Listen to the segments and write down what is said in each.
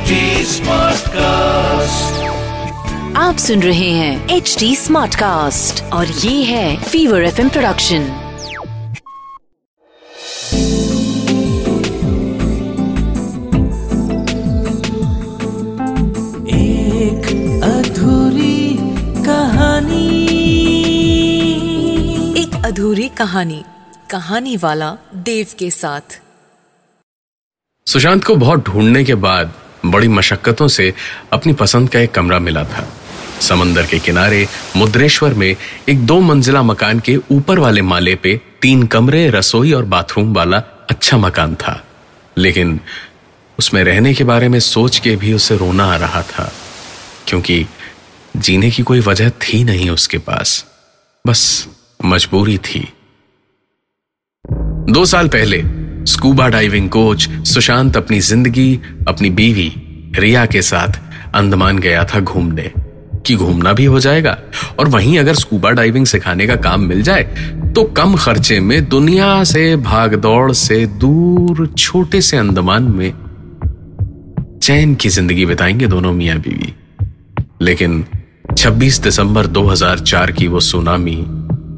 HD Smartcast. आप सुन रहे हैं एच डी स्मार्ट कास्ट और ये है फीवर एफ़ प्रोडक्शन एक अधूरी कहानी। एक अधूरी कहानी कहानी वाला देव के साथ। सुशांत को बहुत ढूँढने के बाद बड़ी मशक्कतों से अपनी पसंद का एक कमरा मिला था। समंदर के किनारे, मुद्रेश्वर में एक दो मंजिला मकान के ऊपर वाले माले पे तीन कमरे, रसोई और बाथरूम वाला अच्छा मकान था। लेकिन उसमें रहने के बारे में सोच के भी उसे रोना आ रहा था, क्योंकि जीने की कोई वजह थी नहीं उसके पास। बस मजबूरी थी। दो साल पहले स्कूबा डाइविंग कोच सुशांत अपनी ज़िंदगी, अपनी बीवी, रिया के साथ अंदमान गया था घूमने। कि घूमना भी हो जाएगा? और वहीं अगर स्कूबा डाइविंग सिखाने का काम मिल जाए तो कम खर्चे में दुनिया से भागदौड़ से दूर छोटे से अंदमान में चैन की ज़िंदगी बिताएँगे दोनों मियाँ बीवी। लेकिन 26 दिसंबर 2004 की वो सुनामी,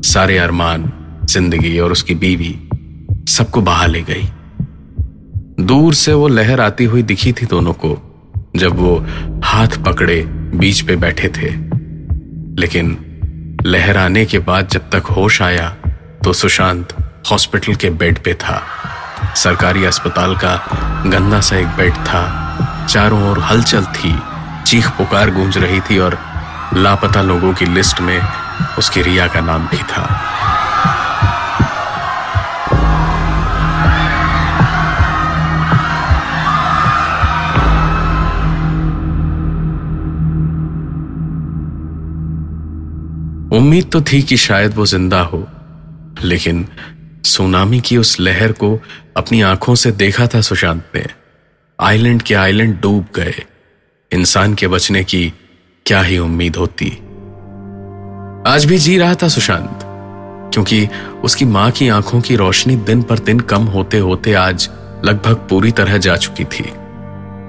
सारे अरमान, ज़िंदगी और उसकी बीवी सबको बहा ले गई। दूर से वो लहर आती हुई दिखी थी दोनों को, जब वो हाथ पकड़े बीच पे बैठे थे। लेकिन लहर आने के बाद जब तक होश आया तो सुशांत हॉस्पिटल के बेड पे था। सरकारी अस्पताल का गंदा सा एक बेड था। चारों ओर हलचल थी, चीख पुकार गूंज रही थी और लापता लोगों की लिस्ट में उसकी रिया का नाम भी था। उम्मीद तो थी कि शायद वो ज़िंदा हो, लेकिन सुनामी की उस लहर को अपनी आँखों से देखा था सुशांत ने। आइलैंड के आइलैंड डूब गए। इंसान के बचने की क्या ही उम्मीद होती। आज भी जी रहा था सुशांत, क्योंकि उसकी माँ की आँखों की रोशनी दिन पर दिन कम होते होते आज लगभग पूरी तरह जा चुकी थी।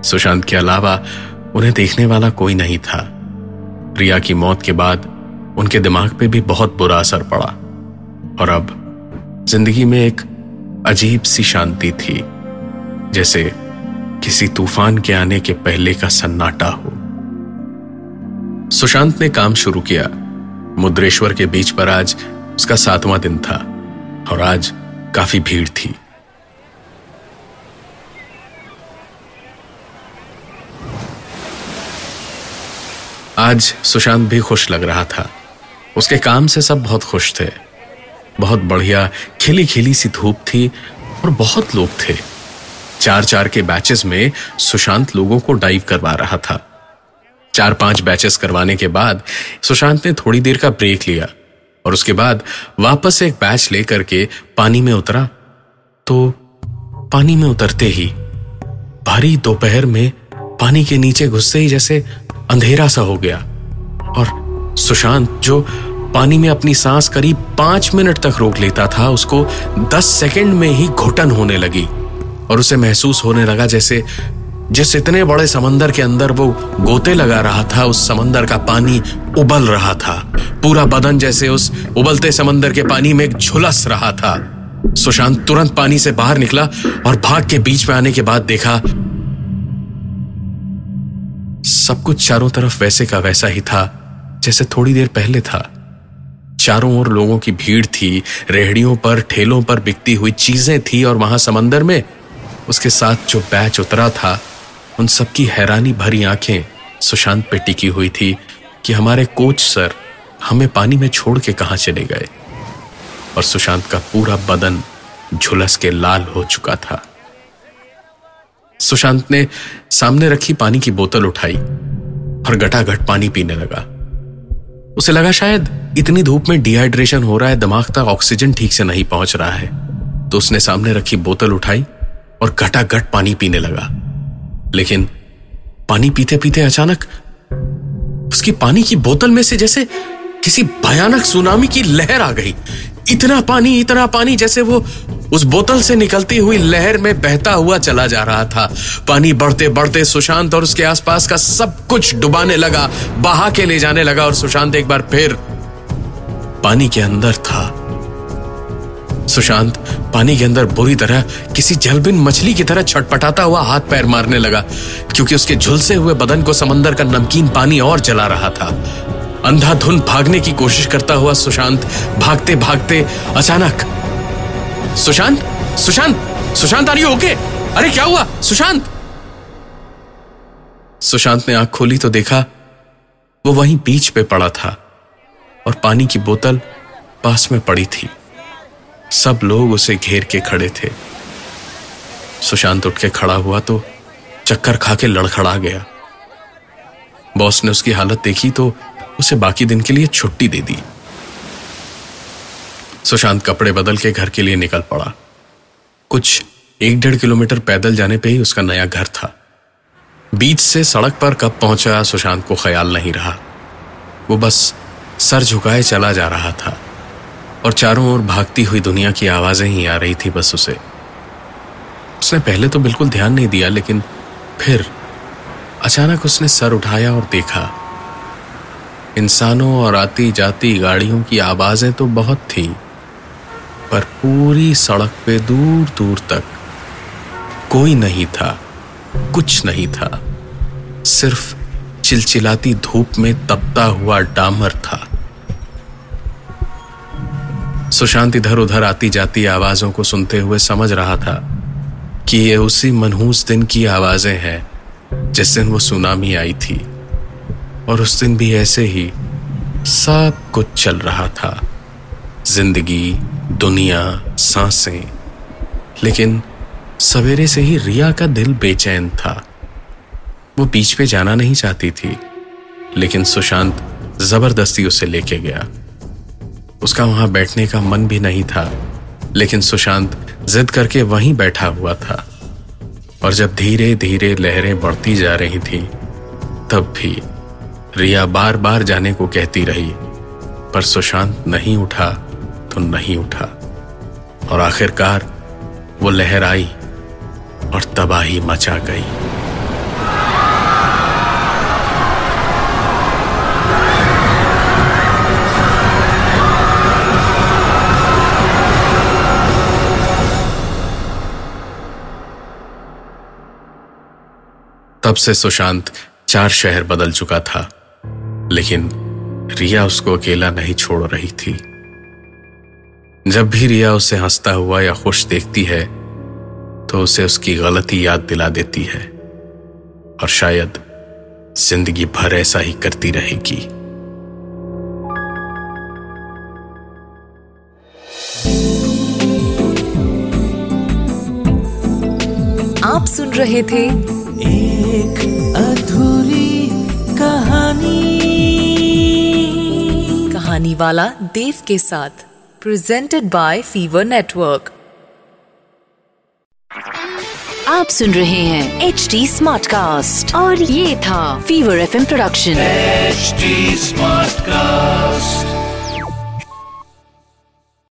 सुशांत के अलावा उन्हें देखने वाला कोई नहीं था। प्रिया की मौत के बाद उनके दिमाग पे भी बहुत बुरा असर पड़ा। और अब ज़िंदगी में एक अजीब सी शांति थी, जैसे किसी तूफ़ान के आने के पहले का सन्नाटा हो। सुशांत ने काम शुरू किया। मुद्रेश्वर के बीच पर आज उसका सातवां दिन था, और आज काफ़ी भीड़ थी। आज सुशांत भी खुश लग रहा था। उसके काम से सब बहुत खुश थे। बहुत बढ़िया खिली खिली सी धूप थी और बहुत लोग थे। चार चार के बैचेस में सुशांत लोगों को डाइव करवा रहा था। चार पाँच बैचेस करवाने के बाद सुशांत ने थोड़ी देर का ब्रेक लिया और उसके बाद वापस एक बैच लेकर के पानी में उतरा। तो पानी में उतरते ही भारी दोपहर में पानी के नीचे घुसते ही जैसे अंधेरा सा हो गया और सुशांत, जो पानी में अपनी सांस करीब पाँच मिनट तक रोक लेता था, उसको दस सेकंड में ही घुटन होने लगी। और उसे महसूस होने लगा जैसे, जिस इतने बड़े समंदर के अंदर वो गोते लगा रहा था, उस समंदर का पानी उबल रहा था। पूरा बदन जैसे उस उबलते समंदर के पानी में झुलस रहा था। सुशांत तुरंत पानी से बाहर निकला और भाग के बीच में आने के बाद देखा, सब कुछ चारों तरफ़ वैसे का वैसा ही था। जैसे थोड़ी देर पहले था। चारों ओर लोगों की भीड़ थी, रेहड़ियों पर, ठेलों पर बिकती हुई चीज़ें थी और वहाँ समंदर में उसके साथ जो बैच उतरा था, उन सबकी हैरानी भरी आँखें सुशांत पे टिकी हुई थी कि हमारे कोच सर हमें पानी में छोड़ के कहाँ चले गए। और सुशांत का पूरा बदन झुलस के लाल हो चुका था। सुशांत ने सामने रखी पानी की बोतल उठाई और घटाघट पानी पीने लगा। उसे लगा शायद इतनी धूप में डिहाइड्रेशन हो रहा है, दिमाग तक ऑक्सीजन ठीक से नहीं पहुँच रहा है। तो उसने सामने रखी बोतल उठाई और घटाघट पानी पीने लगा। लेकिन पानी पीते पीते अचानक उसकी पानी की बोतल में से जैसे किसी भयानक सुनामी की लहर आ गई। इतना पानी इतना पानी जैसे वो उस बोतल से निकलती हुई लहर में बहता हुआ चला जा रहा था। पानी बढ़ते बढ़ते सुशांत और उसके आसपास का सब कुछ डुबाने लगा, बहा के ले जाने लगा और सुशांत एक बार फिर पानी के अंदर था। सुशांत पानी के अंदर बुरी तरह किसी जलबिन मछली की तरह छटपटाता हुआ हाथ पैर मारने लगा, क्योंकि उसके झुलसे हुए बदन को समंदर का नमकीन पानी और जला रहा था। अंधाधुन भागने की कोशिश करता हुआ सुशांत भागते भागते अचानक Sushant? Sushant? Sushant are you okay अरे, क्या हुआ? सुशांत? सुशांत ने आँख खोली तो देखा, वो वहीं बीच पे पड़ा था और पानी की बोतल पास में पड़ी थी। सब लोग उसे घेर के खड़े थे। सुशांत उठ के खड़ा हुआ तो चक्कर खा के लड़खड़ा गया। बॉस ने उसकी हालत देखी तो उसे बाकी दिन के लिए छुट्टी दे दी। सुशांत कपड़े बदल के घर के लिए निकल पड़ा। कुछ एक डेढ़ किलोमीटर पैदल जाने पे ही उसका नया घर था। बीच से सड़क पर कब पहुँचा, सुशांत को ख्याल नहीं रहा। वो बस सर झुकाए चला जा रहा था और चारों ओर भागती हुई दुनिया की आवाज़ें ही आ रही थी बस उसे। उसने पहले तो बिल्कुल ध्यान नहीं दिया, लेकिन फिर अचानक उसने सर उठाया और देखा। इंसानों और आती जाती गाड़ियों की आवाज़ें तो बहुत थी। पर पूरी सड़क पे दूर दूर तक कोई नहीं था, कुछ नहीं था। सिर्फ़ चिलचिलाती धूप में तपता हुआ डामर था। सुशांत इधर उधर आती जाती आवाजों को सुनते हुए समझ रहा था कि ये उसी मनहूस दिन की आवाज़ें हैं, जिस दिन वो सुनामी आई थी। और उस दिन भी ऐसे ही सब कुछ चल रहा था। ज़िंदगी दुनिया, साँसें। लेकिन सवेरे से ही रिया का दिल बेचैन था। वो बीच पे जाना नहीं चाहती थी, लेकिन सुशांत ज़बरदस्ती उसे लेके गया। उसका वहाँ बैठने का मन भी नहीं था, लेकिन सुशांत जिद करके वहीं बैठा हुआ था। और जब धीरे धीरे लहरें बढ़ती जा रही थी, तब भी रिया बार बार जाने को कहती रही, पर सुशांत नहीं उठा। तो नहीं उठा। और आखिरकार वो लहर आई और तबाही मचा गई। तब से सुशांत चार शहर बदल चुका था, लेकिन रिया उसको अकेला नहीं छोड़ रही थी। जब भी रिया उसे हंसता हुआ या खुश देखती है तो उसे उसकी गलती याद दिला देती है। और शायद ज़िंदगी भर ऐसा ही करती रहेगी। आप सुन रहे थे एक अधूरी कहानी। कहानी वाला देव के साथ। प्रेजेंटेड बाय फीवर नेटवर्क आप सुन रहे हैं एच डी स्मार्ट कास्ट और ये था fever FM production H smart cast